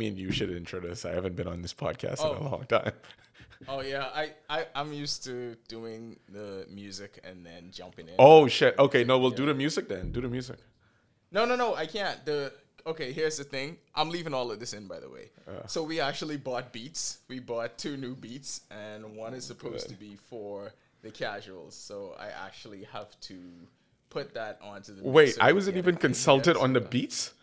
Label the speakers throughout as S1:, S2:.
S1: I mean, you should intro this. I haven't been on this podcast in a
S2: Oh.
S1: long time.
S2: Oh yeah, I, I I'm used to doing the music and then jumping in.
S1: Oh shit. Okay, no, we'll do the music then. Do the music.
S2: No, no, no, I can't. The okay, here's the thing. I'm leaving all of this in, by the way.
S1: Uh.
S2: so we actually bought beats. We bought two new beats, and one is supposed
S1: Good.
S2: to be for the casuals. So I actually have to put that onto the.
S1: Wait, I wasn't even consulted on the beats.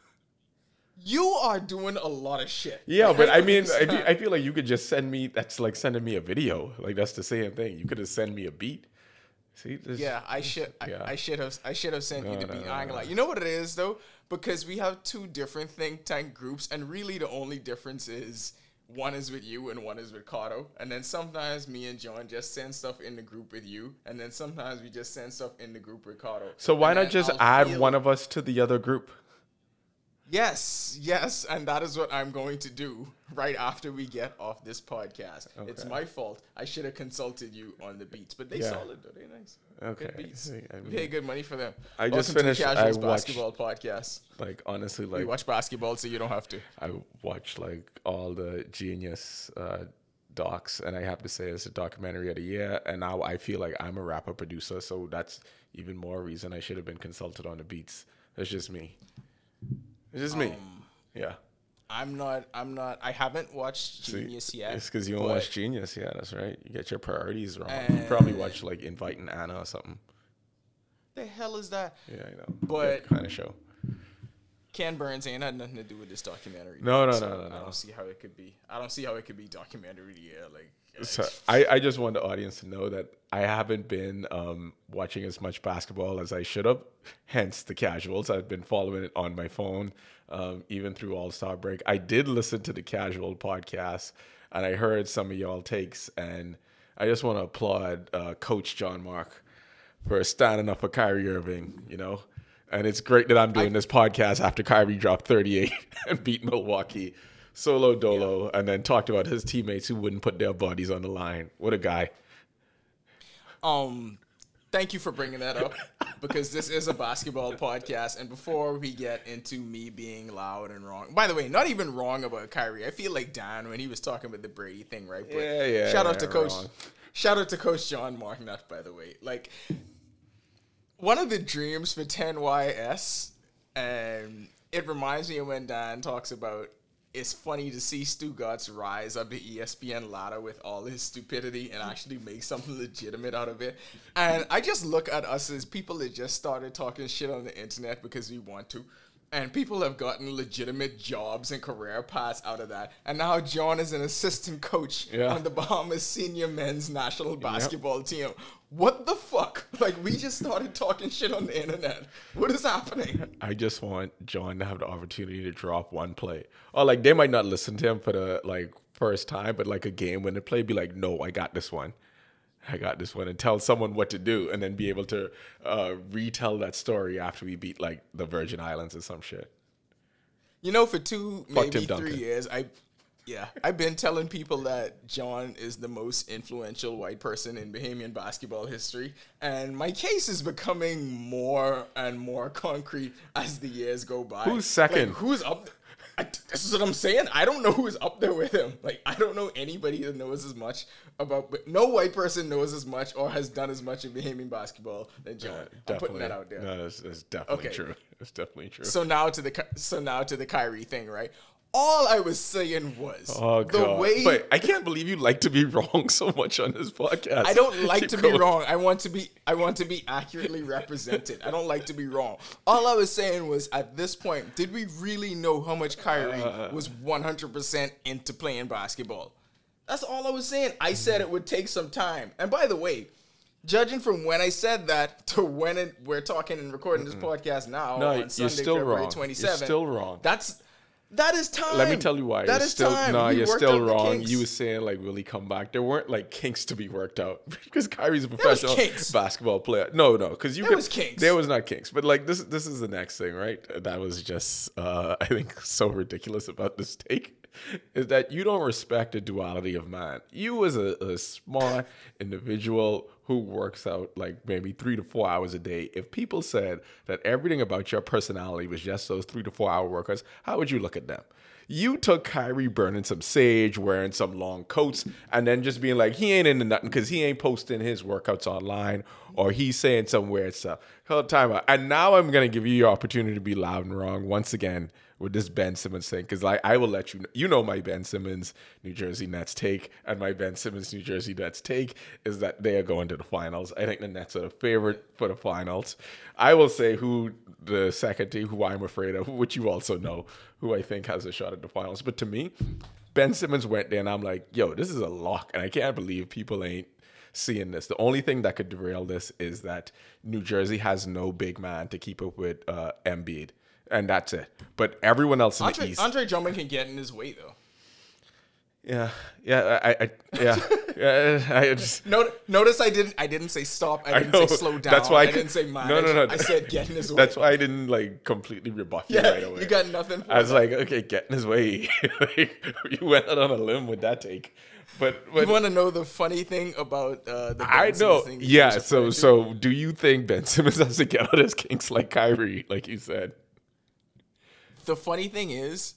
S2: You are doing a lot of shit.
S1: Yeah, but I mean, I feel. I feel like you could just send me. That's like sending me a video. Like that's the same thing. You could have sent me a beat. See, this,
S2: Yeah, I should. I,
S1: Yeah.
S2: I should have. I should have sent you the
S1: no,
S2: beat.
S1: no,
S2: I ain't
S1: no.
S2: gonna. You know what it is though, because we have two different think tank groups, and really the only difference is one is with you and one is with Kato. And then sometimes me and John just send stuff in the group with you, and then sometimes we just send stuff in the group with Kato.
S1: So why not just
S2: I'll
S1: add
S2: feel-
S1: one of us to the other group?
S2: Yes, yes, and that is what I'm going to do right after we get off this podcast. It's my fault. I should have consulted you on the beats, but they
S1: Yeah.
S2: solid though. They nice.
S1: Okay,
S2: Good beats.
S1: I mean-
S2: pay good money for them.
S1: I just finished-
S2: To
S1: I
S2: Casuals
S1: watched-
S2: basketball podcast.
S1: Like honestly, like you
S2: watch basketball, so you don't have to.
S1: I watched like all the Genius uh, docs, and I have to say it's a documentary of the year. And now I feel like I'm a rapper producer, so that's even more reason I should have been consulted on the beats. It's just me. It's just me.
S2: Um,
S1: Yeah.
S2: I'm not. I'm not. I haven't watched
S1: See,
S2: Genius yet.
S1: It's because you don't watch Genius. Yeah, that's right. You get your priorities wrong. you probably watch like Inventing Anna or something.
S2: The hell is that?
S1: Yeah, I know.
S2: But-
S1: kind of show.
S2: Ken Burns ain't had nothing to do with this documentary.
S1: No, no,
S2: so
S1: no, no,
S2: I don't see how it could be. I don't see how it could be documentary. Yeah, like.
S1: So I, I just want the audience to know that I haven't been um, watching as much basketball as I should have. Hence the casuals. I've been following it on my phone, um, even through All Star break. I did listen to the casual podcast, and I heard some of y'all takes, and I just want to applaud uh, Coach John Mark for standing up for Kyrie Irving. You know. And it's great that I'm doing this podcast after Kyrie dropped 38 and beat Milwaukee solo dolo and then talked about his teammates who wouldn't put their bodies on the line. What a guy.
S2: Um, thank you for bringing that up because this is a basketball podcast. And before we get into me being loud and wrong, by the way, not even wrong about Kyrie. I feel like Dan when he was talking about the Brady thing, right? But
S1: Yeah, yeah,
S2: Shout out to Coach.
S1: wrong.
S2: Shout out to Coach John Marknut, by the way. Like one of the dreams for 10YS, and it reminds me of when Dan talks about it's funny to see Stu Stugotz rise up the ESPN ladder with all his stupidity and actually make something legitimate out of it. And I just look at us as people that just started talking shit on the internet because we want to. And people have gotten legitimate jobs and career paths out of that. And now John is an assistant coach
S1: Yeah.
S2: on the Bahamas senior men's national basketball team. What the fuck? Like we just started talking shit on the internet. What is happening?
S1: I just want John to have the opportunity to drop one play. Or like they might not listen to him for the like first time, but like a game when they play, be like, no, I got this one. I got this one, and tell someone what to do, and then be able to uh, retell that story after we beat like the Virgin Islands or some shit.
S2: You know, for two,
S1: Fuck
S2: maybe
S1: Tim
S2: three
S1: Duncan.
S2: years, I, yeah, I've been telling people that John is the most influential white person in Bahamian basketball history, and my case is becoming more and more concrete as the years go by.
S1: Who's second?
S2: Like, who's up? I, this is what I'm saying. I don't know who's up there with him. Like, I don't know anybody that knows as much about. But no white person knows as much or has done as much in Bahamian basketball than John. I'm putting that out there.
S1: No, that's, that's definitely
S2: Okay.
S1: true. That's definitely true.
S2: So now to the so now to the Kyrie thing, right? All I was saying was
S1: Oh
S2: the
S1: god!
S2: way
S1: but I can't believe you like to be wrong so much on this podcast.
S2: I don't like
S1: Keep
S2: to
S1: going.
S2: be wrong. I want to be I want to be accurately represented. I don't like to be wrong. All I was saying was at this point, did we really know how much Kyrie
S1: Uh.
S2: was 100% into playing basketball? That's all I was saying. I said it would take some time. And by the way, judging from when I said that to when it, we're talking and recording this podcast now
S1: No,
S2: on
S1: you're
S2: Sunday,
S1: still
S2: February
S1: wrong.
S2: 27th.
S1: You're still wrong.
S2: That's that is time.
S1: Let me tell you why.
S2: That
S1: you're
S2: is
S1: still
S2: time.
S1: no, you're still wrong. You were saying like, will he come back? There weren't like kinks to be worked out because Kyrie's a professional basketball player. No, no, because you
S2: There
S1: could.
S2: was kinks.
S1: There was not kinks, but like this, this is the next thing, right? That was just, uh, I think, so ridiculous about this take is that you don't respect the duality of mind. You as a, a smart individual who works out like maybe three to four hours a day, if people said that everything about your personality was just those three to four hour workouts, how would you look at them? You took Kyrie burning some sage, wearing some long coats, and then just being like, he ain't into nothing because he ain't posting his workouts online or he's saying some weird stuff. Hold time out. And now I'm gonna give you your opportunity to be loud and wrong once again with this Ben Simmons thing because like I will let you know, you know my Ben Simmons New Jersey Nets take and my Ben Simmons New Jersey Nets take is that they are going to the finals. I think the Nets are the favorite for the finals. I will say who the second team who I'm afraid of, which you also know, who I think has a shot at the finals. But to me, Ben Simmons went there and I'm like, yo, this is a lock, and I can't believe people ain't seeing this. The only thing that could derail this is that New Jersey has no big man to keep up with uh, Embiid and that's it. But everyone else in
S2: Andre,
S1: the East,
S2: Andre Drummond can get in his way though.
S1: yeah, yeah, I, I yeah, yeah, I just.
S2: Notice, I didn't. I didn't say stop. I didn't
S1: know.
S2: say slow down.
S1: That's why I
S2: I, didn't say manage.
S1: No, no, no.
S2: I said get in his way.
S1: That's why I didn't like completely rebuff you
S2: yeah,
S1: right away.
S2: you got nothing. For
S1: I was
S2: that.
S1: like, okay, get in his way. like, you went out on a limb with that take, but but
S2: you want to know the funny thing about uh, the
S1: I know. Yeah. So so do you think Ben Simmons has to get out his kinks like Kyrie, like you said?
S2: The funny thing is,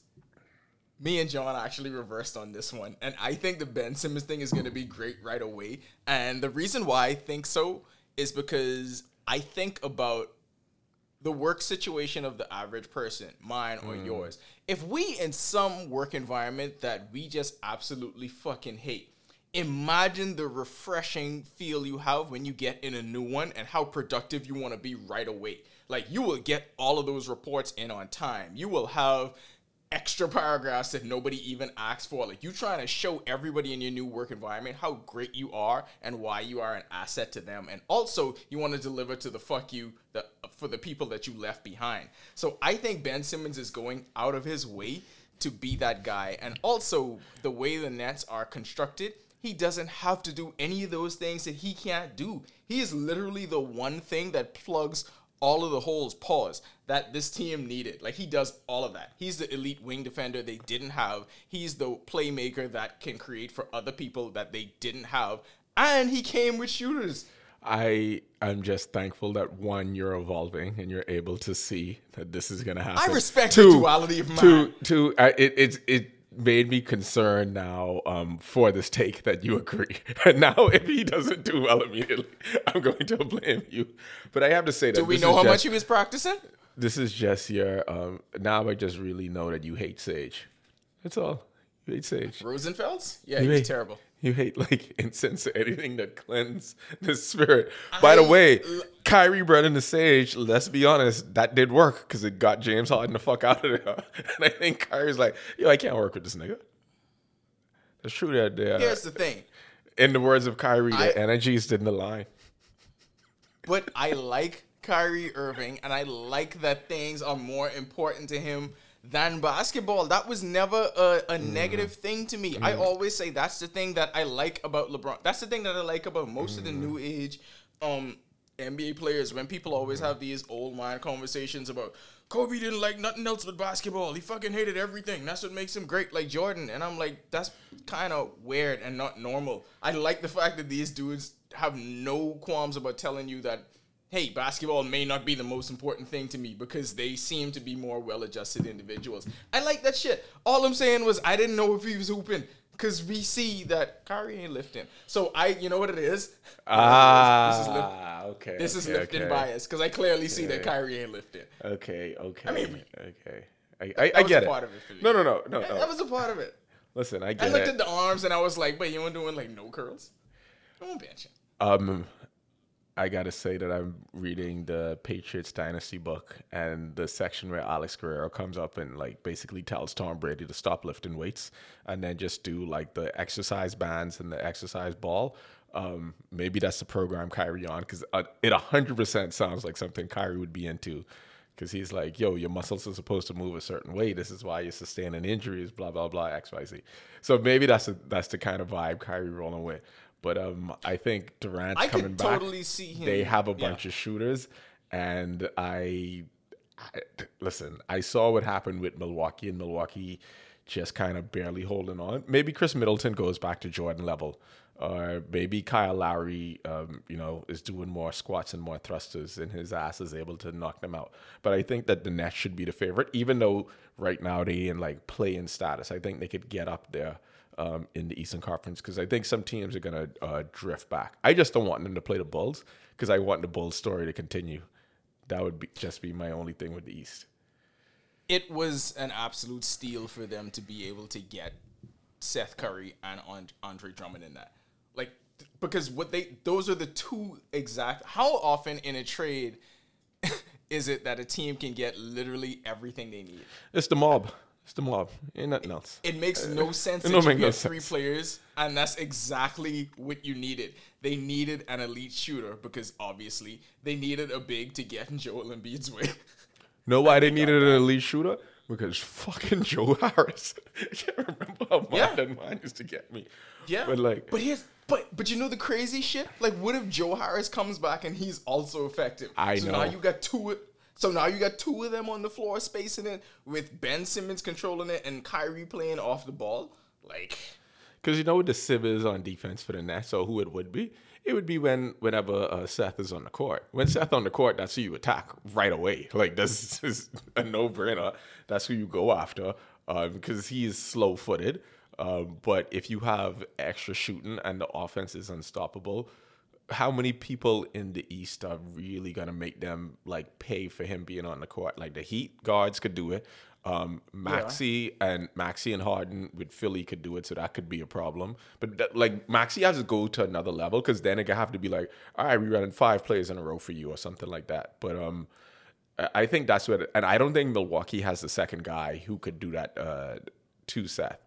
S2: me and John actually reversed on this one, and I think the Ben Simmons thing is going to be great right away. And the reason why I think so is because I think about the work situation of the average person, mine or mm. yours. If we in some work environment that we just absolutely fucking hate, imagine the refreshing feel you have when you get in a new one and how productive you want to be right away. Like you will get all of those reports in on time. You will have extra paragraphs that nobody even asked for. Like you trying to show everybody in your new work environment how great you are and why you are an asset to them. And also you want to deliver to the fuck you the, for the people that you left behind. So I think Ben Simmons is going out of his way to be that guy. And also the way the Nets are constructed, he doesn't have to do any of those things that he can't do. He is literally the one thing that plugs all of the holes, pause, that this team needed. Like he does all of that. He's the elite wing defender they didn't have. He's the playmaker that can create for other people that they didn't have. And he came with shooters.
S1: I am just thankful that one, you're evolving and you're able to see that this is gonna happen.
S2: I respect the duality of man.
S1: Two, two. I, it it it made me concerned now um, for this take that you agree. And now, if he doesn't do well immediately, I'm going to blame you. But I have to say that
S2: Do we know how
S1: just,
S2: much he was practicing?
S1: this is just your. Um, now I just really know that you hate Sage. That's all. You hate Sage.
S2: Rosenfels? Yeah,
S1: You
S2: he was terrible.
S1: You hate like incense or anything that cleanse the spirit. By the way,
S2: l-
S1: Kyrie bread in the sage. Let's be honest, that did work because it got James Harden the fuck out of there. And I think Kyrie's like, yo, I can't work with this nigga. That's true that they, uh,
S2: Here's the thing.
S1: in the words of Kyrie,
S2: I-
S1: the energies the line.
S2: But I like Kyrie Irving, and I like that things are more important to him than basketball. That was never a, a negative thing to me. I always say that's the thing that I like about LeBron. That's the thing that I like about most of the new age um NBA players. When people always have these old mind conversations about Kobe didn't like nothing else but basketball. He fucking hated everything. That's what makes him great, like Jordan. And I'm like, that's kind of weird and not normal. I like the fact that these dudes have no qualms about telling you that hey, basketball may not be the most important thing to me because they seem to be more well adjusted individuals. I like that shit. All I'm saying was I didn't know if he was hooping because we see that Kyrie ain't lifting. So I, you know what it is?
S1: Ah,
S2: this is, lift,
S1: okay.
S2: this is
S1: okay,
S2: lifting
S1: okay.
S2: bias because I clearly see that
S1: Okay.
S2: Kyrie ain't lifting.
S1: Okay, okay.
S2: I mean,
S1: okay. I, I,
S2: That
S1: I
S2: was
S1: get
S2: a
S1: it.
S2: part of it for me.
S1: No, no, no, no,
S2: That was a part of it.
S1: Listen, I get it.
S2: I looked
S1: it.
S2: at the arms and I was like, but you weren't doing like no curls? Come on, bench.
S1: Um, I gotta say that I'm reading the Patriots Dynasty book, and the section where Alex Guerrero comes up and like basically tells Tom Brady to stop lifting weights and then just do like the exercise bands and the exercise ball. Um, maybe that's the program Kyrie on because uh, it hundred percent sounds like something Kyrie would be into. Because he's like, yo, your muscles are supposed to move a certain way. This is why you're sustaining injuries, blah blah blah, X Y Z. So maybe that's a, that's the kind of vibe Kyrie rolling with. But um, I think Durant's
S2: I
S1: coming back.
S2: totally see him-
S1: They have a
S2: yeah.
S1: bunch of shooters, and I, I listen. I saw what happened with Milwaukee, and Milwaukee just kind of barely holding on. Maybe Khris Middleton goes back to Jordan level or maybe Kyle Lowry, um, you know, is doing more squats and more thrusters, and his ass is able to knock them out. But I think that the Nets should be the favorite, even though right now they in like play-in status. I think they could get up there um, in the Eastern Conference because I think some teams are gonna uh, drift back. I just don't want them to play the Bulls because I want the Bulls story to continue. That would be just be my only thing with the East.
S2: It was an absolute steal for them to be able to get Seth Curry and Andre Drummond in that. Like because what they those are the two exact how often in a trade is it that a team can get literally everything they need?
S1: It's the mob. It's the mob. Ain't nothing else.
S2: It makes no sense that you get three players, and that's exactly what you needed. They needed an elite shooter because obviously they needed a big to get in Joel Embiid's way.
S1: Know why they needed an elite shooter? Because fucking Joe Harris. I can't remember how yeah. that man used to get me.
S2: Yeah, but like, but here's but but you know the crazy shit. Like, what if Joe Harris comes back and he's also effective?
S1: I know.
S2: so
S1: know.
S2: Now you got two. So now you got two of them on the floor spacing it with Ben Simmons controlling it and Kyrie playing off the ball. Like,
S1: because you know what the Civ is on defense for the Nets, so who it would be? It would be when whenever uh, Seth is on the court. When Seth on the court, that's who you attack right away. Like this is a no brainer. That's who you go after because um, he's slow footed. Um, but if you have extra shooting and the offense is unstoppable, how many people in the East are really gonna make them like pay for him being on the court? Like the Heat guards could do it. Um, Maxey yeah. and Maxey and Harden with Philly could do it, so that could be a problem. But that, like Maxey has to go to another level because then it could have to be like, all right, we're running five plays in a row for you or something like that. But um, I think that's what, and I don't think Milwaukee has the second guy who could do that uh, to Seth.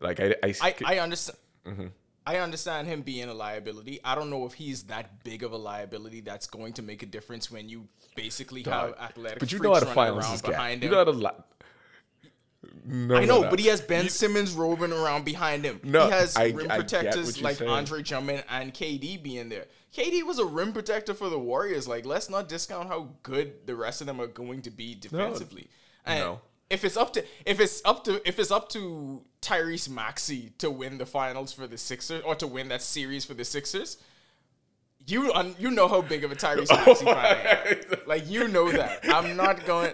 S1: Like I, I,
S2: I, I understand. Mm-hmm. I understand him being a liability. I don't know if he's that big of a liability that's going to make a difference when you basically Dog. have athletic. But you know how the finals is behind him. You know how to. Li- no, I know, no. but he has Ben you, Simmons roving around behind him. No, he has I, rim protectors like saying. Andre Drummond and KD being there. KD was a rim protector for the Warriors. Like, let's not discount how good the rest of them are going to be defensively. No. And no. If it's up to if it's up to if it's up to Tyrese Maxey to win the finals for the Sixers or to win that series for the Sixers, you un- you know how big of a Tyrese Maxey fan I am. Like you know that. I'm not going.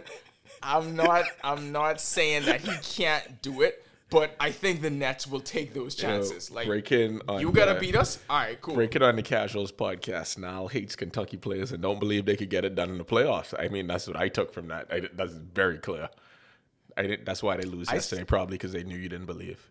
S2: I'm not. I'm not saying that he can't do it. But I think the Nets will take those chances. You know, like
S1: breaking
S2: on you gotta the, beat us. All right, cool.
S1: Break it on the Casuals podcast. Now hates Kentucky players and don't believe they could get it done in the playoffs. I mean, that's what I took from that. I, that's very clear. I didn't. That's why they lose I yesterday, st- probably because they knew you didn't believe.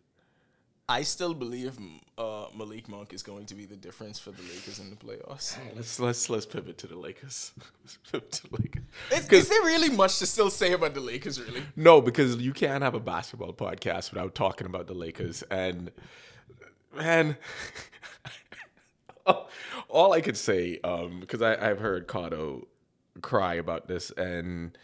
S2: I still believe uh, Malik Monk is going to be the difference for the Lakers in the playoffs.
S1: let's let's let's pivot to the Lakers.
S2: to Lakers. Is, is, there really much to still say about the Lakers? Really?
S1: No, because you can't have a basketball podcast without talking about the Lakers. And man, all I could say, because um, I've heard Kato cry about this and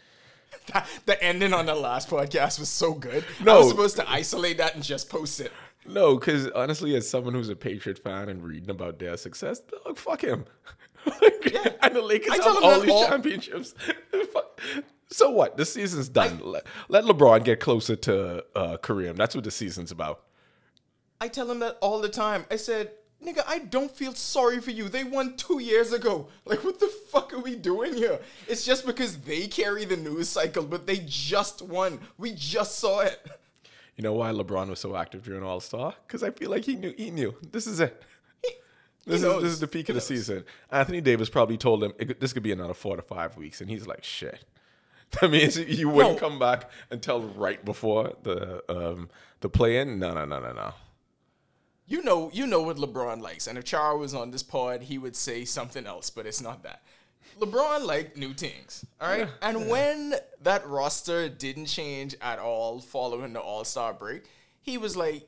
S2: the ending on the last podcast was so good. No, I was supposed to isolate that and just post it.
S1: No, because honestly, as someone who's a Patriot fan and reading about their success, dog, fuck him. yeah. and the Lakers have all these all... championships. so what? The season's done. I... let, let, LeBron get closer to uh, Kareem. That's what the season's about.
S2: I tell him that all the time. I said, nigga, I don't feel sorry for you. They won two years ago. Like, what the fuck are we doing here? It's just because they carry the news cycle, but they just won. We just saw it.
S1: You know why LeBron was so active during All Star? Because I feel like he knew. He knew this is it. this is this is the peak of the season. Anthony Davis probably told him this could be another four to five weeks, and he's like, "Shit." That means you wouldn't no. come back until right before the um, the play in. No, no, no, no, no
S2: you know, you know what LeBron likes. And if Char was on this pod, he would say something else, but it's not that. LeBron liked new things. All right. Yeah. And yeah. when that roster didn't change at all following the All Star break, he was like,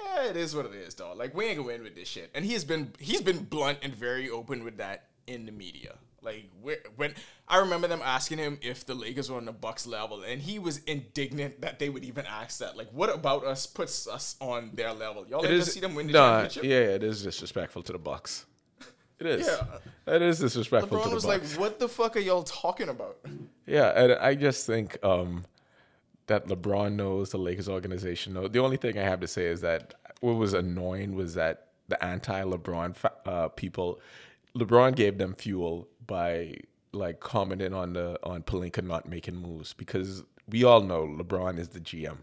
S2: yeah, it is what it is, dog. Like we ain't gonna win with this shit. And he has been he's been blunt and very open with that in the media. Like when I remember them asking him if the Lakers were on the Bucks level, and he was indignant that they would even ask that. Like, what about us puts us on their level? Y'all like to see them win the nah, championship?
S1: Yeah, it is disrespectful to the Bucks. It is. Yeah, it is disrespectful. To the Locke. LeBron was Bucks.
S2: like, "What the fuck are y'all talking about?"
S1: Yeah, and I just think um, that LeBron knows the Lakers organization knows. The only thing I have to say is that what was annoying was that the anti-LeBron uh, people, LeBron gave them fuel by like commenting on the on Pelinka not making moves because we all know LeBron is the GM.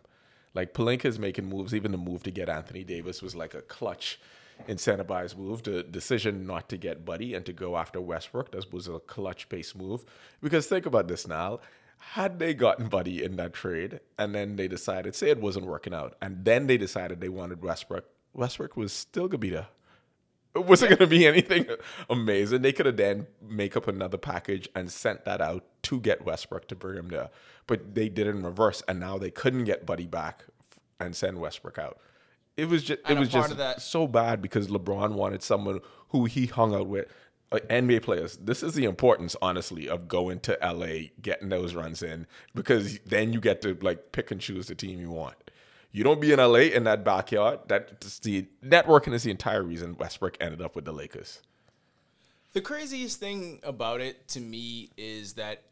S1: Like Pelinka is making moves. Even the move to get Anthony Davis was like a clutch, incentivized move. The decision not to get Buddy and to go after Westbrook that was a clutch based move. Because think about this now. Had they gotten Buddy in that trade and then they decided, say it wasn't working out, and then they decided they wanted Westbrook, Westbrook was still gonna be there. It going to be anything amazing. They could have then make up another package and sent that out to get Westbrook to bring him there, but they did it in reverse, and now they couldn't get Buddy back and send Westbrook out. It was just it was just
S2: that-
S1: so bad because LeBron wanted someone who he hung out with. Uh, like NBA players, this is the importance, honestly, of going to LA, getting those runs in, because then you get to like pick and choose the team you want. You don't be in LA in that backyard. That's the networking is the entire reason Westbrook ended up with the Lakers.
S2: The craziest thing about it to me is that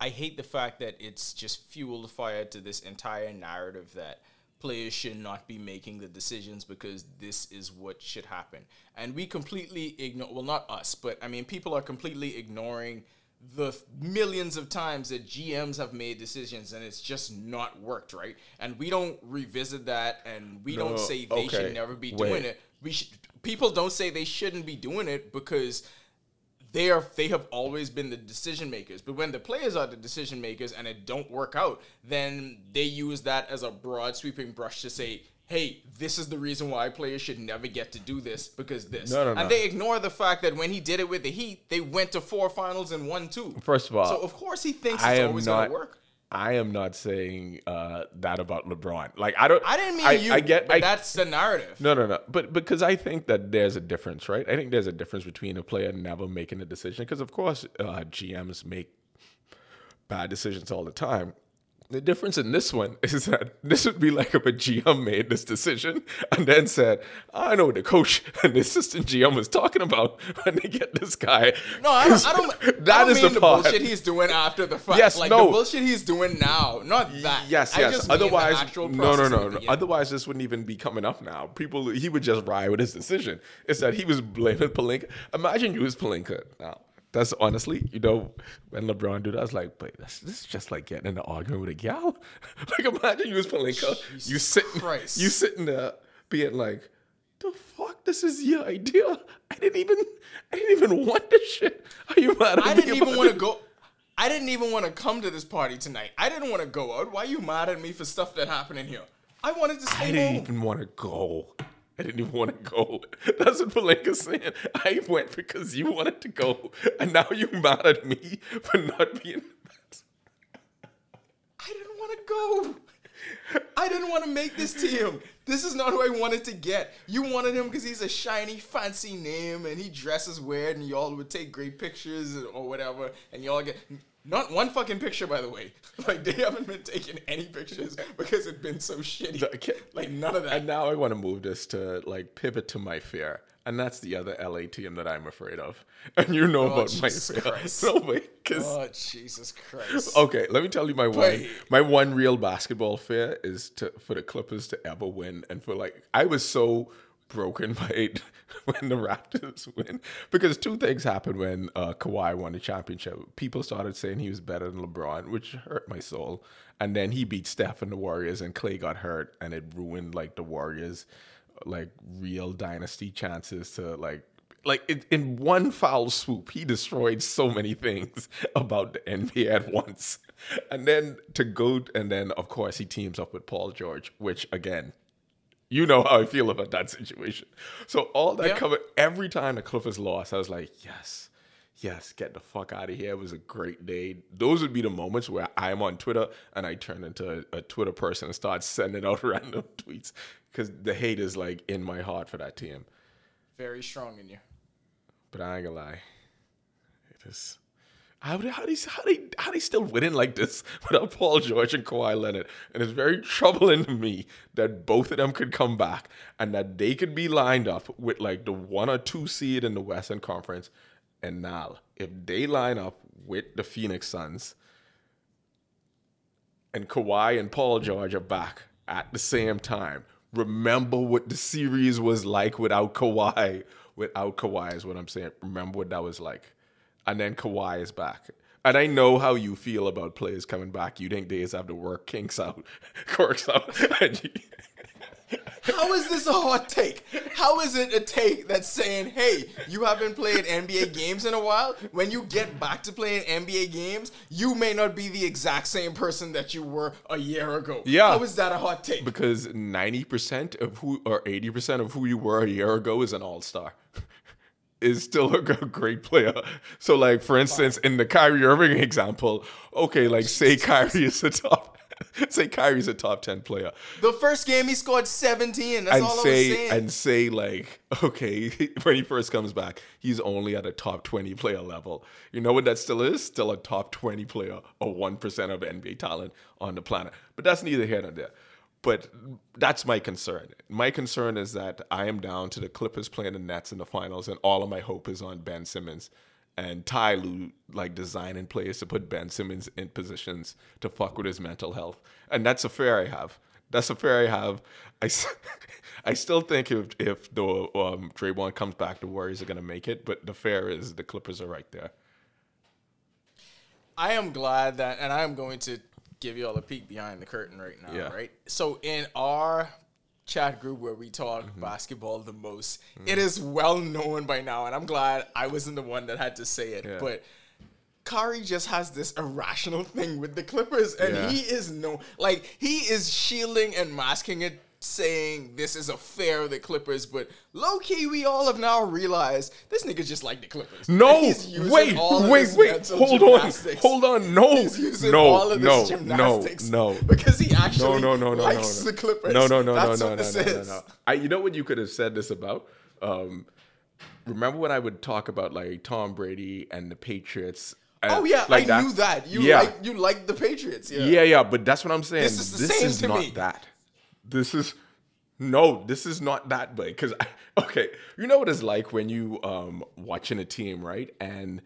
S2: I hate the fact that it's just fuel the fire to this entire narrative that players should not be making the decisions because this is what should happen. And we completely ignore, well, not us, but I mean, people are completely ignoring the millions of times that GMs have made decisions and it's just not worked, right? And we don't revisit that and we
S1: No,
S2: don't say they
S1: okay,
S2: should never be
S1: wait.
S2: doing it. We should, people don't say they shouldn't be doing it because they are they have always been the decision makers. But when the players are the decision makers and it don't work out, then they use that as a broad sweeping brush to say, "Hey, this is the reason why players should never get to do this because this."
S1: No, no, no.
S2: and they ignore the fact that when he did it with the Heat, they went to four finals and won two.
S1: First of all,
S2: so of course he thinks
S1: I
S2: it's always
S1: not.
S2: gonna work.
S1: I am not saying uh, that about LeBron. Like I don't.
S2: I didn't mean
S1: I,
S2: you,
S1: I get.
S2: but
S1: I,
S2: that's the narrative.
S1: No, no, no. But because I think that there's a difference, right? I think there's a difference between a player never making a decision. Because of course, uh, GMs make bad decisions all the time. The difference in this one is that this would be like if a GM made this decision and then said, "I know what the coach and the assistant GM was talking about when they get this guy."
S2: No, I don't. I don't,
S1: That
S2: I don't
S1: is
S2: mean
S1: the
S2: the, bullshit he's doing after the fact.
S1: Yes,
S2: like
S1: no.
S2: the bullshit he's doing now, not that.
S1: Yes,
S2: I
S1: yes.
S2: just mean the
S1: Otherwise,
S2: actual
S1: no, no, no, no. Otherwise, this wouldn't even be coming up now. People, he would just ride with his decision. It's that he was blaming Pelinka. Imagine you was Pelinka. Now, that's honestly, you know, when LeBron do that, I was like, but this is just like getting in an argument with a gal. like, imagine you was Pelinka. you sitting,
S2: Christ.
S1: you sitting there being like, the fuck, this is your idea. I didn't even, I didn't even want this shit. Are you mad at
S2: I
S1: me
S2: didn't even want to go. I didn't even want to come to this party tonight. I didn't want to go out. Why you mad at me for stuff that happened in here? I wanted to stay
S1: I didn't
S2: home.
S1: even want to go. I didn't even want to go. That's what Pelinka's saying. I went because you wanted to go, and now you're mad at me for not being.
S2: I didn't want to go. I didn't want to make this team. This is not who I wanted to get. You wanted him because he's a shiny, fancy name and he dresses weird, and y'all would take great pictures or whatever, and y'all get. Not one fucking picture, by the way. Like they haven't been taking any pictures because it's been so shitty. Like none of that.
S1: And now I want to move this to like pivot to my fear, and that's the other LA team that I'm afraid of. And you know
S2: Oh,
S1: about
S2: Jesus
S1: my fear.
S2: Christ.
S1: No way, 'cause-
S2: Oh Jesus Christ!
S1: Okay, let me tell you my one
S2: Wait.
S1: my one real basketball fear is to for the Clippers to ever win and for like I was so broken by it when the Raptors win because two things happened when uh, Kawhi won the championship. People started saying he was better than LeBron, which hurt my soul. And then he beat Steph and the Warriors, and Clay got hurt, and it ruined like the Warriors, like real dynasty chances to like like in, in one foul swoop, he destroyed so many things about the NBA at once. And then to go, and then of course he teams up with Paul George, which again, you know how I feel about that situation. So all that
S2: Yeah.
S1: covered, every time the Clippers lost, I was like, yes, yes, get the fuck out of here. It was a great day. Those would be the moments where I'm on Twitter and I turn into a, a Twitter person and start sending out random tweets because the hate is like in my heart for that team.
S2: Very strong in you.
S1: But I ain't gonna lie. It is. How do how they, how they, how they still winning like this without Paul George and Kawhi Leonard? And it's very troubling to me that both of them could come back and that they could be lined up with like the one or two seed in the Western Conference. And now, if they line up with the Phoenix Suns and Kawhi and Paul George are back at the same time, Remember what the series was like without Kawhi. Without Kawhi is what I'm saying. Remember what that was like. And then Kawhi is back. And I know how you feel about players coming back. You think they just have to work kinks out, quirks out.
S2: How is this a hot take? How is it a take that's saying, hey, you haven't played NBA games in a while? When you get back to playing NBA games, you may not be the exact same person that you were a year ago.
S1: Yeah.
S2: How is that a hot take?
S1: because 90% of who or 80% of who you were a year ago is an all-star is still a great player. So like for instance in the Kyrie Irving example okay like say Kyrie is a top say Kyrie's a top 10 player.
S2: The first game he scored 17. That's
S1: and
S2: all I was
S1: say
S2: saying.
S1: and say like okay when he first comes back he's only at a top 20 player level. You know what that still is? Still a top 20 player or 1% of nba talent on the planet. But that's neither here nor there but that's my concern my concern is that i am down to the clippers playing the nets in the finals and all of my hope is on ben simmons and Ty Lue like designing players to put Ben Simmons in positions to fuck with his mental health, and that's a fear I have. That's a fear I have. I, I still think if if the um, Draymond comes back, the Warriors are gonna make it, but the fear is the Clippers are right there.
S2: I am glad that, and I am going to give you all a peek behind the curtain right now,
S1: Yeah.
S2: right? So in our chat group where we talk
S1: Mm-hmm.
S2: basketball the most, it is well known by now, and I'm glad I wasn't the one that had to say it,
S1: Yeah.
S2: but. Kari just has this irrational thing with the Clippers, and
S1: Yeah.
S2: he is no like he is shielding and masking it, saying this is a fair of the Clippers. But low key, we all have now realized this nigga just like the Clippers.
S1: No,
S2: And he's using
S1: wait, wait, wait, hold on, hold on, no,
S2: He's using
S1: no,
S2: all of this
S1: no, no,
S2: gymnastics
S1: no,
S2: because he actually
S1: no, no, no, no,
S2: likes
S1: no,
S2: the Clippers.
S1: No, no, no,
S2: That's
S1: no, no, no, no, no, no. I, you know what you could have said this about? Um, remember when I would talk about like Tom Brady and the Patriots? and
S2: Oh yeah,
S1: like
S2: I knew that. You
S1: yeah,
S2: like you like the Patriots. Yeah.
S1: yeah, yeah. But that's what I'm saying.
S2: This is the
S1: this
S2: same
S1: is
S2: to
S1: not
S2: me.
S1: that. This is no. This is not that big. Because okay, you know what it's like when you um watching a team right and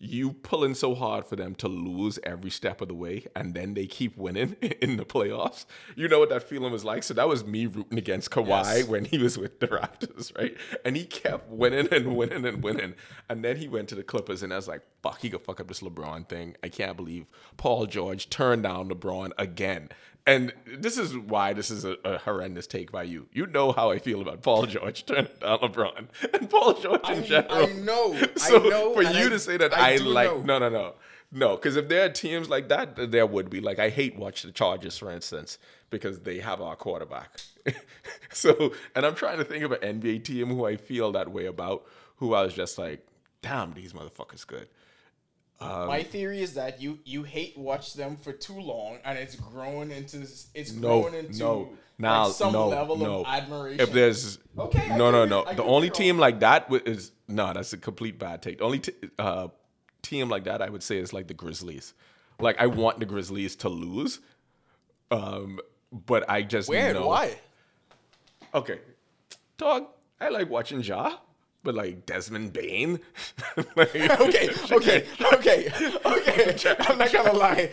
S1: you pulling so hard for them to lose every step of the way and then they keep winning in the playoffs. You know what that feeling was like? So that was me rooting against Kawhi
S2: Yes.
S1: when he was with the Raptors, right? And he kept winning and winning and winning. And then he went to the Clippers and I was like, fuck, he could fuck up this LeBron thing. I can't believe Paul George turned down LeBron again. And this is why this is a, a horrendous take by you. You know how I feel about Paul George turning down LeBron and Paul George in
S2: I-
S1: general.
S2: I know, I
S1: So
S2: know,
S1: for you
S2: I-
S1: to say that
S2: I
S1: I, like
S2: know.
S1: no no no no because if there are teams like that, there would be like I hate watch the Chargers for instance because they have our quarterback. so and I'm trying to think of an NBA team who I feel that way about who I was just like, damn, these motherfuckers good.
S2: My theory is that you you hate watch them for too long, and it's grown into it's
S1: No,
S2: grown into
S1: no,
S2: like, some
S1: no,
S2: level
S1: no.
S2: of admiration.
S1: If there's
S2: Okay,
S1: no, no, no, the only team like that is no, that's a complete bad take. The only t- uh, team like that I would say is like the Grizzlies. Like I want the Grizzlies to lose, um, but I just
S2: Weird.
S1: know.
S2: Why?
S1: Okay, dog. I like watching Ja, but like Desmond Bane. like,
S2: okay, okay, okay, okay. I'm not gonna lie.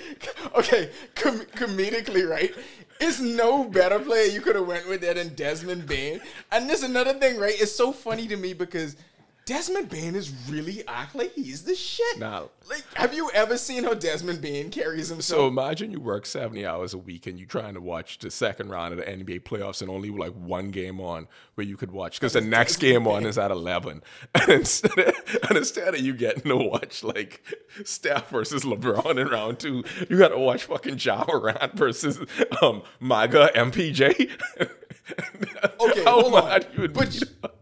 S2: Okay, com- comedically, right? It's no better player you could have went with there than Desmond Bane. And there's another thing, right? It's so funny to me because Desmond Bane is really act like he's the shit.
S1: Nah.
S2: Like, have you ever seen how Desmond Bane carries himself?
S1: So imagine you work 70 hours a week and you're trying to watch the second round of the NBA playoffs and only like one game on where you could watch because the next game on is at 11. And instead, of, and instead of you getting to watch like Steph versus LeBron in round two, you got to watch fucking Ja Morant versus um, MAGA MPJ.
S2: Okay, hold on.
S1: you would
S2: But.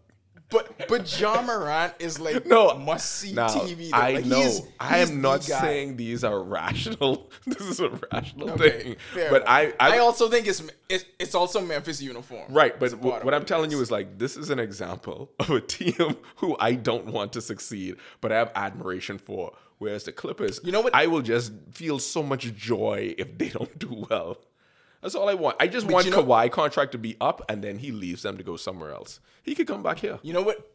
S2: But but Ja Morant is like
S1: No,
S2: must see
S1: Now,
S2: TV. though.
S1: I
S2: Like,
S1: know.
S2: he's-
S1: I
S2: he's
S1: am not
S2: guy.
S1: saying these are rational. this is a rational
S2: Okay,
S1: thing. But. I, I,
S2: I also think it's it, it's also Memphis uniform.
S1: Right, but w- what I'm telling you is like this is an example of a team who I don't want to succeed, but I have admiration for. Whereas the Clippers,
S2: You know what-
S1: I will just feel so much joy if they don't do well. That's all I want. I just want
S2: you know-
S1: Kawhi contract to be up, and then he leaves them to go somewhere else. He could come back here.
S2: You know what?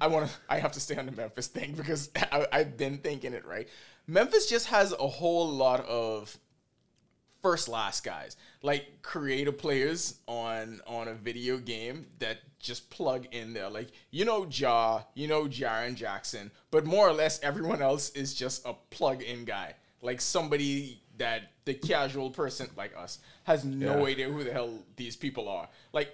S2: I want to. I have to stay on the Memphis thing because I, I've been thinking it right. Memphis just has a whole lot of first last guys, like creative players on on a video game that just plug in there. Like you know Ja, you know Jaren Jackson, but more or less everyone else is just a plug in guy. Like somebody that the casual person like us has no
S1: Yeah.
S2: idea who the hell these people are. Like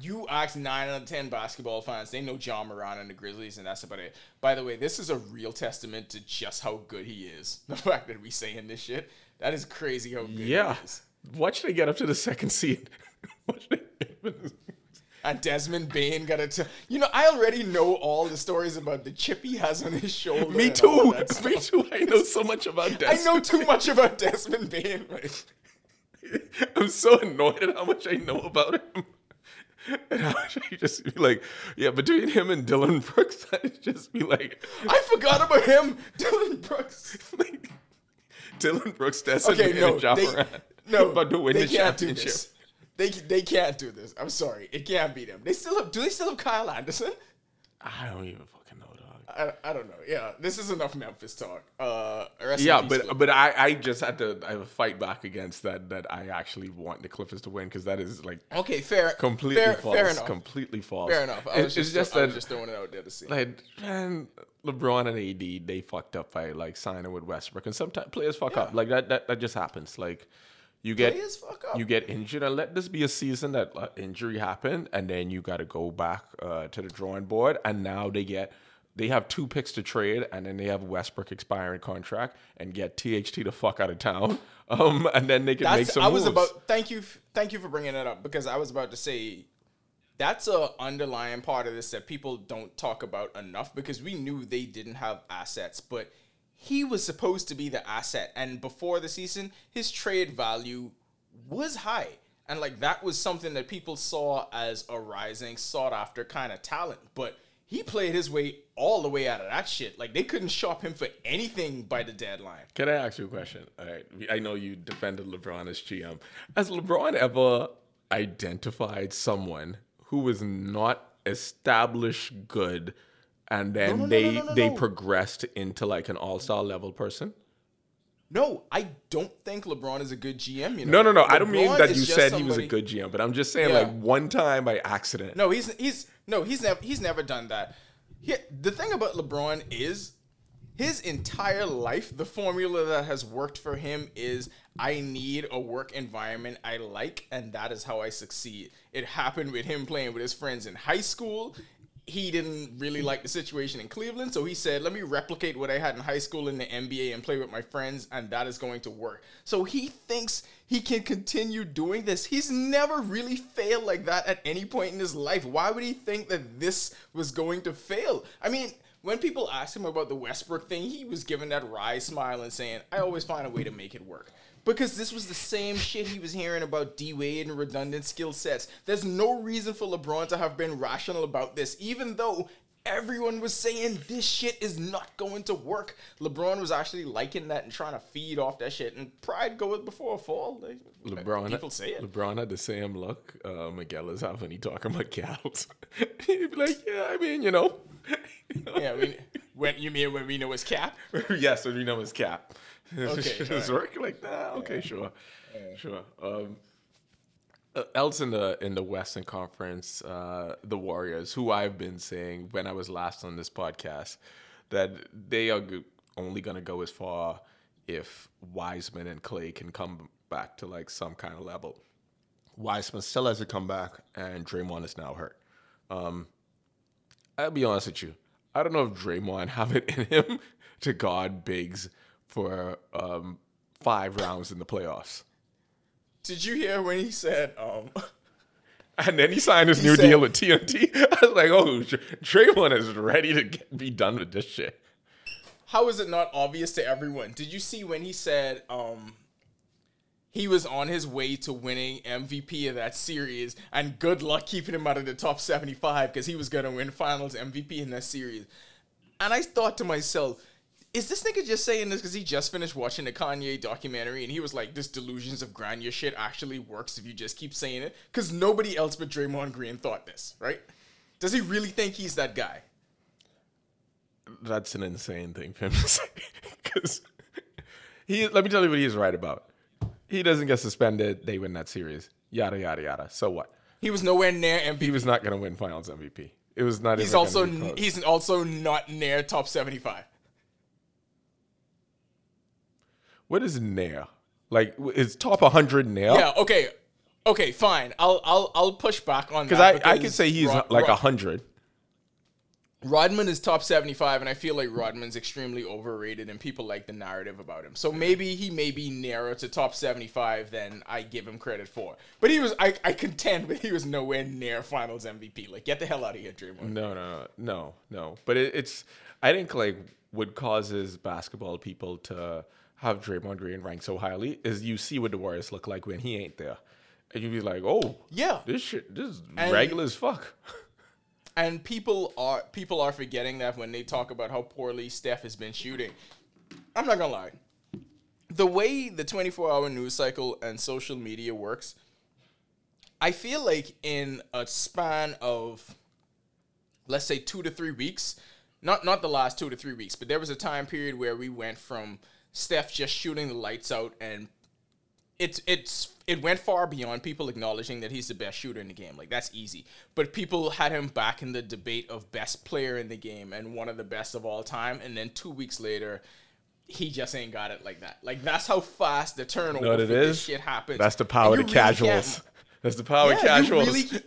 S2: you ask nine out of ten basketball fans, they know Ja Morant and the Grizzlies, and that's about it. By the way, this is a real testament to just how good he is. The fact that we saying this shit, that is crazy how good
S1: Yeah.
S2: he is.
S1: Watch they get up to the second seed. Watch they
S2: And Desmond Bane got it. You know, I already know all the stories about the chip he has on his shoulder.
S1: Me too. Me too. I know so much about Desmond.
S2: I know too much about Desmond Bane. Like,
S1: I'm so annoyed at how much I know about him. And how much I just be like, yeah, between him and Dillon Brooks, I'd just be like,
S2: I forgot about him, Dillon Brooks.
S1: like Dillon Brooks, Desmond,
S2: Okay, no, they, no,
S1: about to win the championship.
S2: They they can't do this. I'm sorry, it can't be them. They still have. Do they still have Kyle Anderson?
S1: I don't even fucking know, dog.
S2: I, I don't know. Yeah, this is enough Memphis talk. Uh,
S1: Yeah, but but I, I just had to I have a fight back against that that I actually want the Clippers to win because that is like
S2: okay, fair,
S1: completely
S2: fair,
S1: false.
S2: fair enough.
S1: Completely false.
S2: fair enough. I
S1: It-
S2: was just,
S1: it's just
S2: I
S1: that
S2: was just throwing it out there to see.
S1: like man, LeBron and AD they fucked up by like signing with Westbrook, and sometimes players fuck up like that. That that just happens. Like you get
S2: Players fuck up.
S1: you get injured, and let this be a season that uh, injury happened, and then you got to go back uh, to the drawing board, and now they get. They have two picks to trade, and then they have Westbrook expiring contract, and get THT the fuck out of town, um, and then they can make
S2: That's
S1: some
S2: I was
S1: moves.
S2: about. Thank you, thank you for bringing it up because I was about to say that's a underlying part of this that people don't talk about enough because we knew they didn't have assets, but he was supposed to be the asset, and before the season, his trade value was high. And like that was something that people saw as a rising, sought after kind of talent. But he played his way all the way out of that shit. Like they couldn't shop him for anything by the deadline.
S1: Can I ask you a question? All right. I know you defended LeBron as GM. Has LeBron ever identified someone who was not established good and then
S2: no, no,
S1: they
S2: no, no, no,
S1: they
S2: no.
S1: progressed into like an all-star level person?
S2: No, I don't think LeBron is a good GM. You
S1: No,
S2: know?
S1: no, no. I don't mean that you said he was a good GM, but I'm just saying
S2: Yeah.
S1: like one time by accident.
S2: No, he's he's no, he's never he's never done that. He, the thing about LeBron is his entire life, the formula that has worked for him is I need a work environment I like, and that is how I succeed. It happened with him playing with his friends in high school. He didn't really like the situation in Cleveland, so he said, Let me replicate what I had in high school in the NBA and play with my friends, and that is going to work. So he thinks he can continue doing this. He's never really failed like that at any point in his life. Why would he think that this was going to fail? I mean, when people asked him about the Westbrook thing, he was giving that wry smile and saying, I always find a way to make it work. Because this was the same shit he was hearing about D Wade and redundant skill sets. There's no reason for LeBron to have been rational about this, even though everyone was saying this shit is not going to work. LeBron was actually liking that and trying to feed off that shit. And pride goeth before a fall.
S1: LeBron,
S2: people say it.
S1: LeBron had the same look uh, Miguel is having. He talking about cows. He'd be like, "Yeah, I mean, you know,
S2: Yeah, we, when you mean when we know it's cap?
S1: yes, when you know his cap.
S2: Okay,
S1: it's working like that. Okay, sure, sure. Um, uh, else in the in the Western Conference, uh, the Warriors, who I've been saying when I was last on this podcast, that they are only going to go as far if Wiseman and Clay can come back to like some kind of level. Wiseman still has to come back, and Draymond is now hurt. Um, I'll be honest with you. I don't know if Draymond have it in him to guard bigs for um, five rounds in the playoffs.
S2: Did you hear when he said, um,
S1: And then he signed his
S2: He
S1: new
S2: said-
S1: deal with TNT. I was like, oh, Dr- Draymond is ready to get, be done with this shit.
S2: how is it not obvious to everyone? Did you see when he said um he was on his way to winning MVP of that series and good luck keeping him out of the top 75 because he was going to win finals MVP in that series. And I thought to myself, is this nigga just saying this because he just finished watching the Kanye documentary and he was like, this delusions of grandeur shit actually works if you just keep saying it? Because nobody else but Draymond Green thought this, right? Does he really think he's that guy?
S1: That's an insane thing for him to say. Because he, let me tell you what he's right about. He doesn't get suspended. They win that series. Yada yada yada. So what?
S2: He was nowhere near MVP.
S1: He was not going to win Finals MVP. It was not.
S2: He's also he's also not near top seventy five.
S1: What is Nair? Like is top 100 Nair?
S2: Yeah. Okay. Okay. Fine. I'll I'll I'll push back on
S1: Because
S2: that.
S1: I, I could say he's
S2: Rod-
S1: like a
S2: Rod-
S1: hundred.
S2: Rodman is top 75, and I feel like Rodman's extremely overrated, and people like the narrative about him. So maybe he may be nearer to top 75 than I give him credit for. But he was, I, I contend, but he was nowhere near finals MVP. Like, get the hell out of here, Draymond.
S1: No, no, no, no, no. But it, it's I think like what causes basketball people to have Draymond Green ranked so highly is you see what the Warriors look like when he ain't there, and you be like, oh,
S2: Yeah.
S1: this shit, this is
S2: And-
S1: regular as fuck.
S2: And people are people are forgetting that when they talk about how poorly Steph has been shooting. I'm not gonna lie. The way the 24 hour news cycle and social media works, I feel like in a span of let's say two to three weeks, not not the last two to three weeks, but there was a time period where we went from Steph just shooting the lights out and it's it's it went far beyond people acknowledging that he's the best shooter in the game. Like that's easy. But people had him back in the debate of best player in the game and one of the best of all time. And then two weeks later, he just ain't got it like that. Like that's how fast the turnover
S1: know what
S2: for this shit happens.
S1: That's the power of the
S2: really
S1: casuals.
S2: can't-
S1: That's the power of
S2: yeah, you
S1: casuals.
S2: really-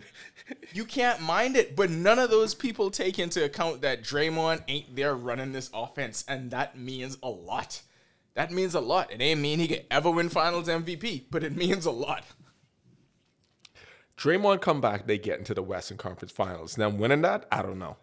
S2: you can't mind it, but none of those people take into account that Draymond ain't there running this offense, and that means a lot. That means a lot. It ain't mean he could ever win Finals MVP, but it means a lot.
S1: Draymond come back, they get into the Western Conference Finals. Now winning that, I don't know.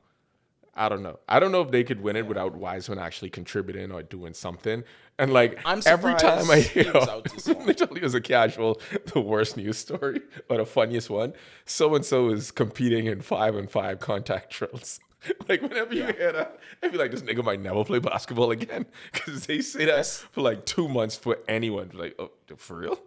S1: I don't know. I don't know if they could win it without Wiseman actually contributing or doing something. And like
S2: I'm
S1: every time I
S2: hear, he was out this
S1: literally as a casual, the worst news story or the funniest one. So and so is competing in five and five contact drills. like whenever you hear that, I feel like this nigga might never play basketball again because they say that
S2: Yes.
S1: for like two months for anyone. Like, oh, for real?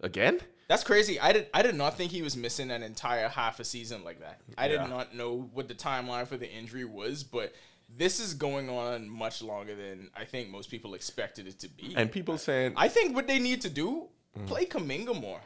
S1: Again?
S2: That's crazy. I did. I did not think he was missing an entire half a season like that. I
S1: Yeah.
S2: did not know what the timeline for the injury was, but this is going on much longer than I think most people expected it to be.
S1: And people saying,
S2: I think what they need to do mm. play Kuminga more.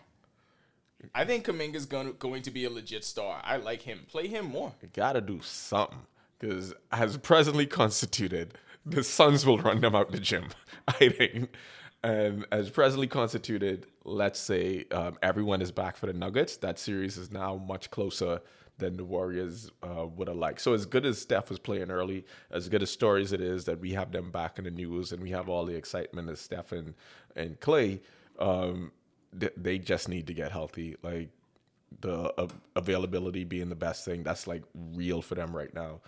S2: I think Kuminga's going going to be a legit star. I like him. Play him more.
S1: gotta do something because as presently constituted, the Suns will run them out the gym. I think, and as presently constituted, let's say um, everyone is back for the Nuggets. That series is now much closer than the Warriors uh, would have liked. So as good as Steph was playing early, as good as stories it is that we have them back in the news and we have all the excitement of Steph and, and Clay. Um, they just need to get healthy. Like the uh, availability being the best thing that's like real for them right now.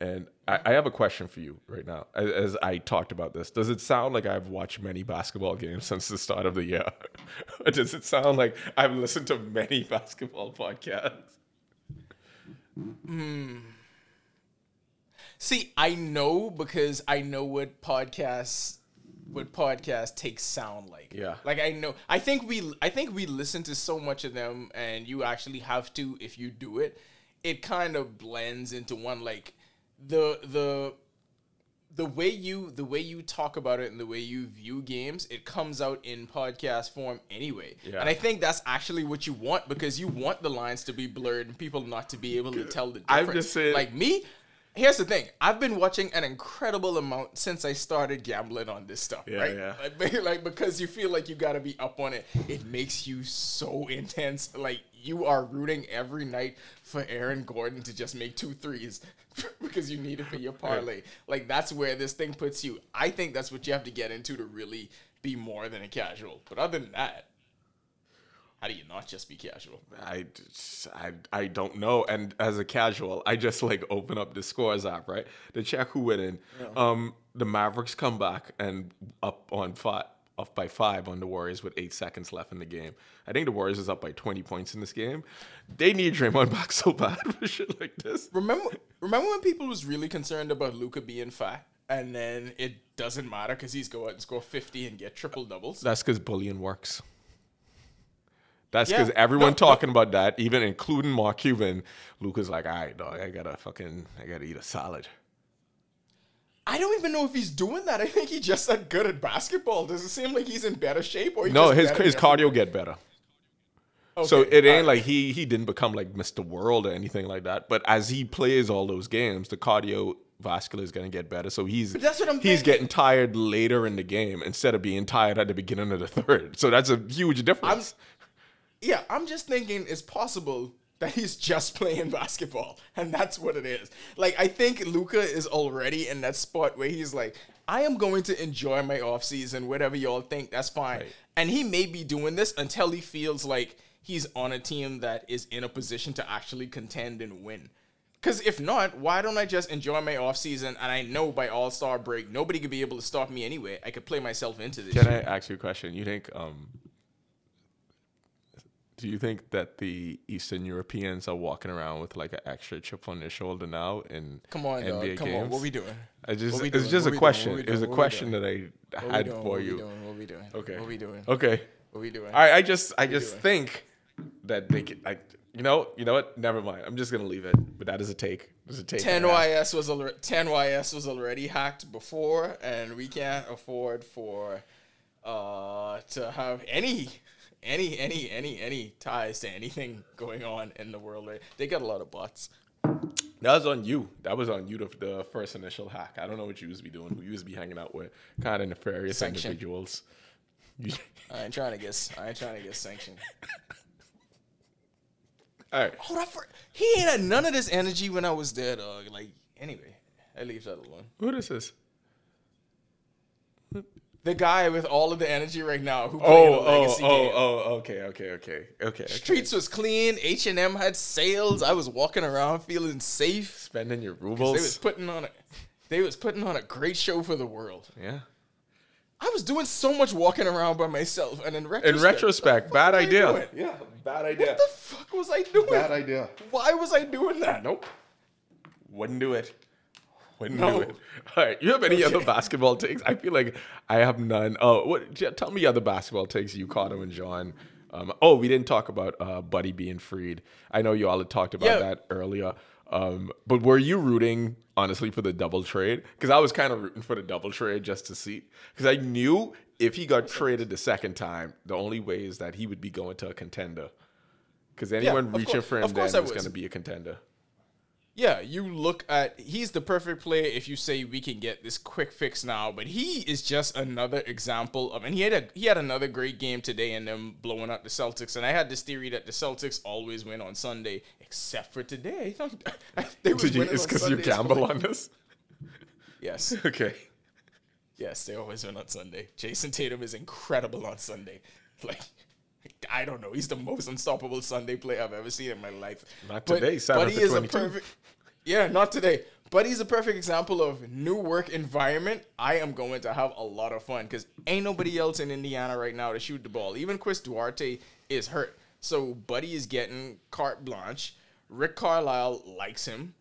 S1: And I, I have a question for you right now as, as i talked about this. Does it sound like i've watched many basketball games since the start of the year? Does it sound like i've listened to many basketball podcasts?
S2: See, I know because I know what podcasts what podcast takes sound like.
S1: Yeah.
S2: Like I know I think we I think we listen to so much of them and you actually have to if you do it, it kind of blends into one like the the the way you the way you talk about it and the way you view games, it comes out in podcast form anyway.
S1: Yeah.
S2: And I think that's actually what you want because you want the lines to be blurred and people not to be able to tell the difference.
S1: I'm just saying-
S2: like me, here's the thing. I've been watching an incredible amount since I started gambling on this stuff,
S1: Yeah,
S2: right?
S1: yeah.
S2: Like, like because you feel like you got to be up on it. It makes you so intense. Like you are rooting every night for Aaron Gordon to just make two threes because you need it for your parlay. Like that's where this thing puts you. I think that's what you have to get into to really be more than a casual. But other than that, how do you not just be casual?
S1: I, I, I don't know. And as a casual, I just like open up the scores app, right? To check who went in. Um, the Mavericks come back and up on five, up by five on the Warriors with eight seconds left in the game. I think the Warriors is up by 20 points in this game. They need Draymond back so bad for shit like this.
S2: Remember, remember when people was really concerned about Luka being fat, and then it doesn't matter because he's go out and score fifty and get triple doubles.
S1: That's because bullying works. That's
S2: Yeah.
S1: because everyone
S2: No, no.
S1: talking about that, even including Mark Cuban. Luka's like, all right, dog, I gotta fucking, I gotta eat a salad.
S2: I don't even know if he's doing that. I think he's just that good at basketball. Does it seem like he's in better shape? Or he
S1: No, his his cardio get better.
S2: everyone?
S1: So it ain't like he he didn't become like Mr. World or anything like that. But as he plays all those games, the cardiovascular is gonna get better. So he's
S2: that's what I'm
S1: he's
S2: thinking.
S1: getting tired later in the game instead of being tired at the beginning of the third. So that's a huge difference.
S2: Yeah, I'm just thinking it's possible that he's just playing basketball, and that's what it is. Like, I think Luka is already in that spot where he's like, I am going to enjoy my off season, whatever y'all think, that's fine.
S1: Right.
S2: And he may be doing this until he feels like he's on a team that is in a position to actually contend and win. Because if not, why don't I just enjoy my off season? And I know by All Star break, nobody could be able to stop me anyway. I could play myself into this.
S1: Can
S2: shit.
S1: I ask you a question? You think um do you think that the Eastern Europeans are walking around with like an extra chip on their shoulder now in
S2: Come on, dog.
S1: NBA
S2: Come
S1: games?
S2: on. What we doing?
S1: I just
S2: we
S1: it's just
S2: What
S1: a question.
S2: What we
S1: It was a
S2: doing?
S1: Question that I
S2: What
S1: had
S2: doing?
S1: for
S2: what
S1: you.
S2: Doing? What we doing?
S1: Okay.
S2: What we doing?
S1: Okay.
S2: What we doing?
S1: I, I just I just
S2: doing?
S1: think that they could I you know you know what never mind I'm just gonna leave it but that is a take It's a take I
S2: 10YS was already 10YS was already hacked before, and we can't afford for uh to have any any any any any ties to anything going on in the world. They got a lot of bots.
S1: that was on you that was on you the, the first initial hack I don't know what you to be doing who you to be hanging out with kind of nefarious
S2: Sanction.
S1: individuals
S2: I ain't trying to guess. I ain't trying to get sanctioned.
S1: all right
S2: Hold up for he ain't had none of this energy when I was there, dog. Like anyway, I leave that alone.
S1: who this is
S2: The guy with all of the energy right now who played
S1: oh
S2: a
S1: oh
S2: legacy
S1: oh
S2: game.
S1: oh okay okay okay okay okay
S2: Streets was clean. H and M had sales. I was walking around feeling safe.
S1: spending your rubles.
S2: They was putting on a, they was putting on a great show for the world.
S1: yeah
S2: I was doing so much walking around by myself, and in retrospect,
S1: in retrospect bad idea yeah bad idea
S2: What the fuck was I doing?
S1: Bad idea
S2: Why was I doing that?
S1: Nope. Wouldn't do it. Wouldn't
S2: No.
S1: do it. All right. You have any other basketball takes? I feel like I have none. Oh, what? Tell me other basketball takes you, Carter and John. Um, oh, we didn't talk about uh, Buddy being freed. I know you all had talked about
S2: Yeah.
S1: that earlier. Um, but were you rooting honestly for the double trade? Because I was kind of rooting for the double trade just to see. Because I knew if he got traded the second time, the only way is that he would be going to a contender. Because anyone
S2: of
S1: reaching
S2: course-
S1: for him then
S2: I
S1: is
S2: was.
S1: going to be a contender.
S2: Yeah, you look at he's the perfect player if you say we can get this quick fix now, but he is just another example of and he had a he had another great game today and them blowing out the Celtics. And I had this theory that the Celtics always win on Sunday, except for today. They
S1: Did you, it's because you gamble on this?
S2: Yes.
S1: Okay.
S2: Yes, they always win on Sunday. Jayson Tatum is incredible on Sunday. Like, I don't know. He's the most unstoppable Sunday player I've ever seen in my life.
S1: Not today, seven
S2: Buddy
S1: for
S2: is a
S1: 22.
S2: perfect. Yeah, not today. But he's a perfect example of new work environment. I am going to have a lot of fun because ain't nobody else in Indiana right now to shoot the ball. Even Chris Duarte is hurt. So Buddy is getting carte blanche. Rick Carlisle likes him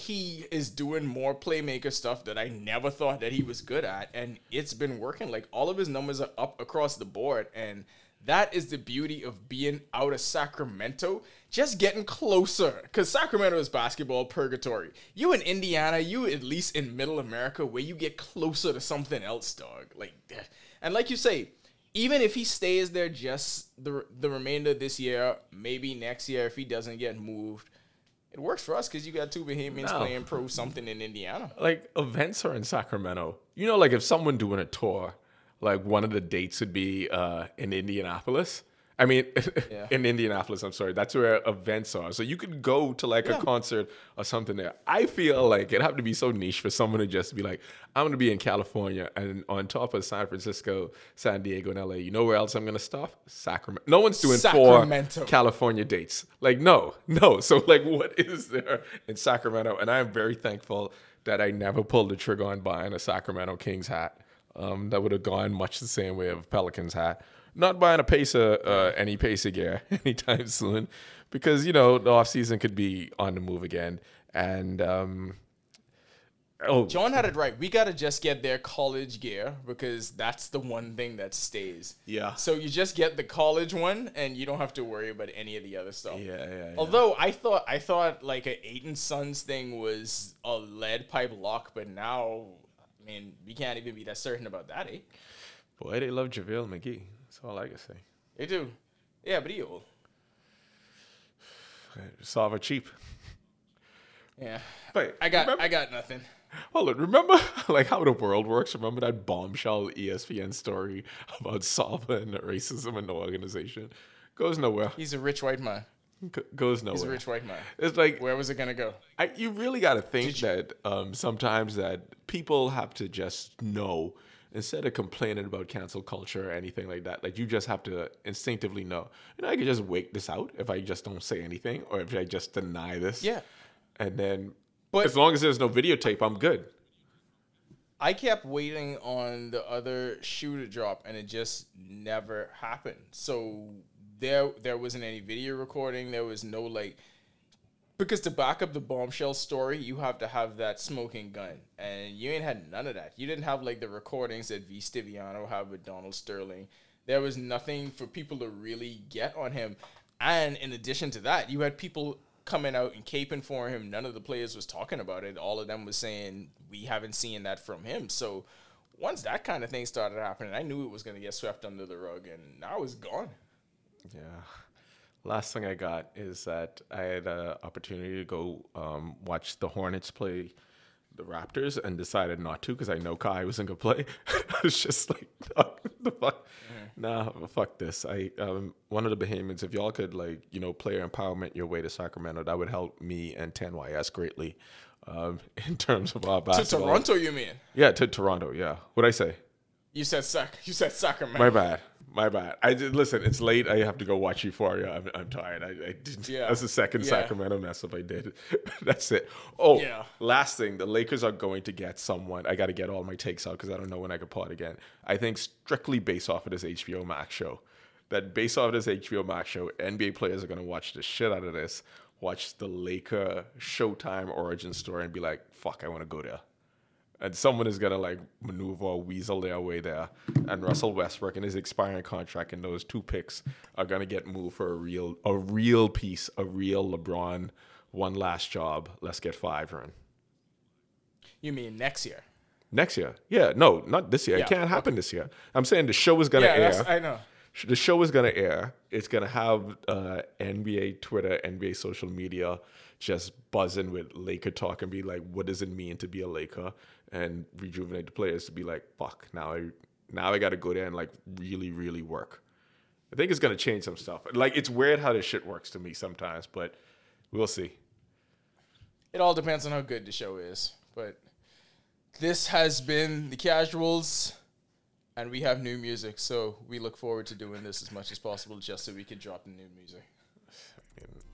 S2: he is doing more playmaker stuff that I never thought that he was good at, and it's been working. Like all of his numbers are up across the board, and that is the beauty of being out of Sacramento, just getting closer. Because Sacramento is basketball purgatory. You in Indiana, you at least in Middle America, where you get closer to something else, dog. Like, eh. and like you say. Even if he stays there just the the remainder of this year, maybe next year if he doesn't get moved, it works for us because you got two Bahamians
S1: No.
S2: playing pro something in Indiana.
S1: Like events are in Sacramento. You know, like if someone doing a tour, like one of the dates would be uh, in Indianapolis. I mean,
S2: Yeah.
S1: in Indianapolis. I'm sorry. That's where events are. So you could go to like
S2: Yeah.
S1: a concert or something there. I feel like it'd have to be so niche for someone to just be like, I'm going to be in California and on top of San Francisco, San Diego, and LA. You know where else I'm going to stop? Sacramento. No one's doing
S2: Sacramento.
S1: four California dates. Like, no, no. So, like, what is there in Sacramento? And I am very thankful that I never pulled the trigger on buying a Sacramento Kings hat. Um, that would have gone much the same way of Pelicans hat. Not buying a Pacer, uh, any Pacer gear anytime soon, because you know the off season could be on the move again. And um, oh,
S2: John had it right. We got to just get their college gear because that's the one thing that stays.
S1: Yeah.
S2: So you just get the college one and you don't have to worry about any of the other stuff.
S1: yeah, yeah, yeah.
S2: Although I thought I thought like a Ayton Suns thing was a lead pipe lock, but now I mean, we can't even be that certain about that, eh?
S1: Boy, they love JaVale McGee. That's all I can say.
S2: They do. Yeah, but he old.
S1: Sarver cheap.
S2: Yeah.
S1: But
S2: I got
S1: remember,
S2: I got nothing.
S1: hold on. Remember like how the world works? Remember that bombshell ESPN story about Sarver and racism in the organization? Goes nowhere.
S2: He's a rich white man.
S1: G- goes
S2: He's a
S1: nowhere.
S2: rich white man.
S1: It's like
S2: Where was it gonna go?
S1: I, you really got to think that um, sometimes that people have to just know instead of complaining about cancel culture or anything like that. Like you just have to instinctively know. You know, I can just wait this out if I just don't say anything or if I just deny this.
S2: Yeah.
S1: And then,
S2: But-
S1: as long as there's no videotape, I'm good.
S2: I kept waiting on the other shoe to drop, and it just never happened. So there, there wasn't any video recording. There was no like, because to back up the bombshell story, you have to have that smoking gun, and you ain't had none of that. You didn't have like the recordings that V. Stiviano had with Donald Sterling. There was nothing for people to really get on him, and in addition to that, you had people coming out and caping for him. None of the players was talking about it. All of them was saying we haven't seen that from him. So once that kind of thing started happening, I knew it was going to get swept under the rug, and now it's gone.
S1: Yeah. Last thing I got is that I had an opportunity to go um, watch the Hornets play the Raptors and decided not to because I know Kai wasn't gonna play. I was just like, the fuck, nah, fuck this. I um, one of the behemoths. If y'all could like you know player empowerment your way to Sacramento, that would help me and 10YS greatly um, in terms of our basketball. To.
S2: Toronto, you mean?
S1: Yeah, to Toronto. Yeah, What'd I say?
S2: You said sac. You said Sacramento.
S1: My bad. My bad. I did listen. It's late. I have to go watch Euphoria. I'm, I'm tired. I, I didn't.
S2: Yeah.
S1: That's the second
S2: Yeah.
S1: Sacramento mess up I did. that's it. Oh,
S2: Yeah.
S1: last thing. The Lakers are going to get someone. I got to get all my takes out because I don't know when I could pod again. I think strictly based off of this HBO Max show. That based off of this HBO Max show, NBA players are going to watch the shit out of this. Watch the Laker Showtime origin story and be like, "Fuck, I want to go there." And someone is gonna like maneuver or weasel their way there. And Russell Westbrook and his expiring contract and those two picks are gonna get moved for a real a real piece, a real LeBron one last job. Let's get five run.
S2: You mean next year?
S1: Next year. Yeah, no, not this year.
S2: Yeah,
S1: it can't happen this year. I'm saying the show is gonna
S2: Yeah,
S1: air.
S2: I know.
S1: the show is gonna air. It's gonna have uh, NBA Twitter, NBA social media just buzzing with Laker talk and be like, what does it mean to be a Laker? And rejuvenate the players to be like, fuck, now I now I gotta go there and like really, really work. I think it's gonna change some stuff. Like it's weird how this shit works to me sometimes, but we'll see.
S2: It all depends on how good the show is. But this has been the casuals, and we have new music, so we look forward to doing this as much as possible, just so we can drop the new music.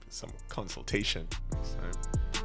S1: Some consultation. next time.